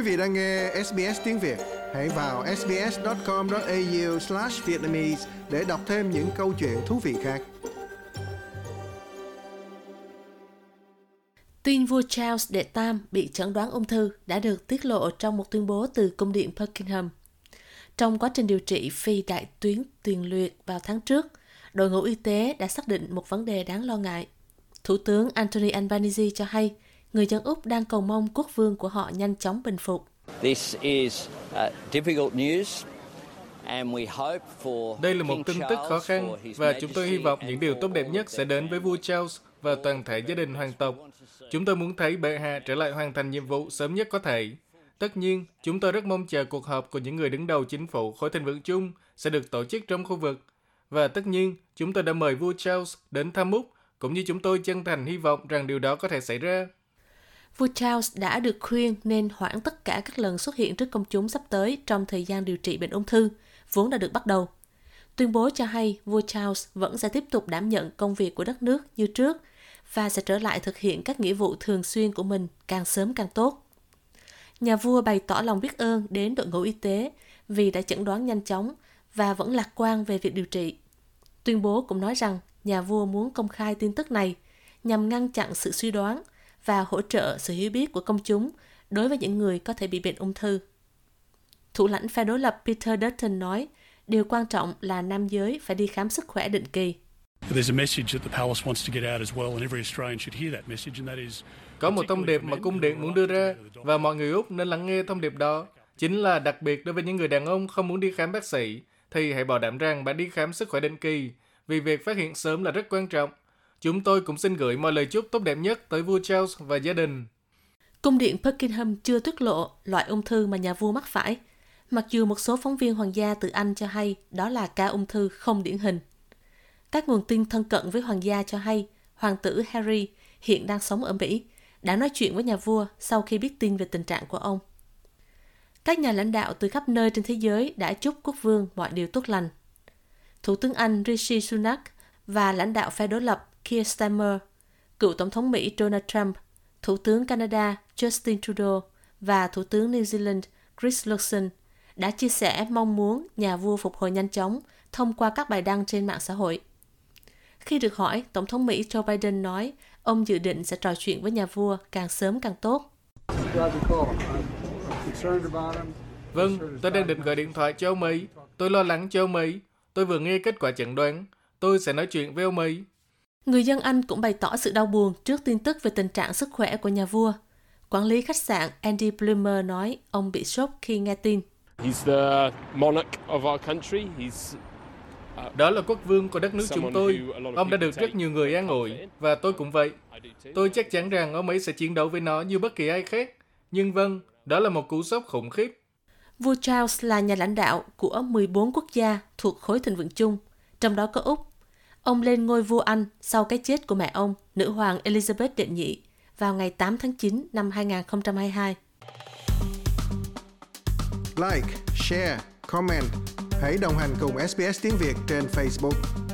Quý vị đang nghe SBS tiếng Việt, hãy vào sbs.com.au/vietnamese để đọc thêm những câu chuyện thú vị khác. Tuyên vua Charles đệ Tam bị chẩn đoán ung thư đã được tiết lộ trong một tuyên bố từ cung điện Buckingham. Trong quá trình điều trị phi đại tuyến tiền luyện vào tháng trước, đội ngũ y tế đã xác định một vấn đề đáng lo ngại. Thủ tướng Anthony Albanese cho hay người dân Úc đang cầu mong quốc vương của họ nhanh chóng bình phục. This is uh, difficult news. Đây là một tin tức khó khăn và chúng tôi hy vọng những điều tốt đẹp nhất sẽ đến với vua Charles và toàn thể gia đình hoàng tộc. Chúng tôi muốn thấy bệ hạ trở lại hoàn thành nhiệm vụ sớm nhất có thể. Tất nhiên, chúng tôi rất mong chờ cuộc họp của những người đứng đầu chính phủ khối thịnh vượng chung sẽ được tổ chức trong khu vực. Và tất nhiên, chúng tôi đã mời vua Charles đến thăm Úc, cũng như chúng tôi chân thành hy vọng rằng điều đó có thể xảy ra. Vua Charles đã được khuyên nên hoãn tất cả các lần xuất hiện trước công chúng sắp tới trong thời gian điều trị bệnh ung thư, vốn đã được bắt đầu. Tuyên bố cho hay vua Charles vẫn sẽ tiếp tục đảm nhận công việc của đất nước như trước và sẽ trở lại thực hiện các nghĩa vụ thường xuyên của mình càng sớm càng tốt. Nhà vua bày tỏ lòng biết ơn đến đội ngũ y tế vì đã chẩn đoán nhanh chóng và vẫn lạc quan về việc điều trị. Tuyên bố cũng nói rằng nhà vua muốn công khai tin tức này nhằm ngăn chặn sự suy đoán và hỗ trợ sự hiểu biết của công chúng đối với những người có thể bị bệnh ung thư. Thủ lãnh phe đối lập Peter Dutton nói, điều quan trọng là nam giới phải đi khám sức khỏe định kỳ. Có một thông điệp mà cung điện muốn đưa ra và mọi người Úc nên lắng nghe thông điệp đó. Chính là đặc biệt đối với những người đàn ông không muốn đi khám bác sĩ, thì hãy bảo đảm rằng bạn đi khám sức khỏe định kỳ, vì việc phát hiện sớm là rất quan trọng. Chúng tôi cũng xin gửi mọi lời chúc tốt đẹp nhất tới vua Charles và gia đình. Cung điện Buckingham chưa tiết lộ loại ung thư mà nhà vua mắc phải, mặc dù một số phóng viên hoàng gia từ Anh cho hay đó là ca ung thư không điển hình. Các nguồn tin thân cận với hoàng gia cho hay hoàng tử Harry hiện đang sống ở Mỹ, đã nói chuyện với nhà vua sau khi biết tin về tình trạng của ông. Các nhà lãnh đạo từ khắp nơi trên thế giới đã chúc quốc vương mọi điều tốt lành. Thủ tướng Anh Rishi Sunak và lãnh đạo phe đối lập Keir Starmer, cựu Tổng thống Mỹ Donald Trump, Thủ tướng Canada Justin Trudeau và Thủ tướng New Zealand Chris Luxon đã chia sẻ mong muốn nhà vua phục hồi nhanh chóng thông qua các bài đăng trên mạng xã hội. Khi được hỏi, Tổng thống Mỹ Joe Biden nói ông dự định sẽ trò chuyện với nhà vua càng sớm càng tốt. Vâng, tôi đang định gọi điện thoại cho ông ấy. Tôi lo lắng cho ông ấy. Tôi vừa nghe kết quả chẩn đoán. Tôi sẽ nói chuyện với ông ấy. Người dân Anh cũng bày tỏ sự đau buồn trước tin tức về tình trạng sức khỏe của nhà vua. Quản lý khách sạn Andy Bloomer nói ông bị sốc khi nghe tin. Đó là quốc vương của đất nước chúng tôi. Ông đã được rất nhiều người an ủi, và tôi cũng vậy. Tôi chắc chắn rằng ông ấy sẽ chiến đấu với nó như bất kỳ ai khác. Nhưng vâng, đó là một cú sốc khủng khiếp. Vua Charles là nhà lãnh đạo của 14 quốc gia thuộc khối thịnh vượng chung, trong đó có Úc. Ông lên ngôi vua Anh sau cái chết của mẹ ông, nữ hoàng Elizabeth đệ nhị, vào ngày 8 tháng 9 năm 2022. Like, share, comment. Hãy đồng hành cùng SBS tiếng Việt trên Facebook.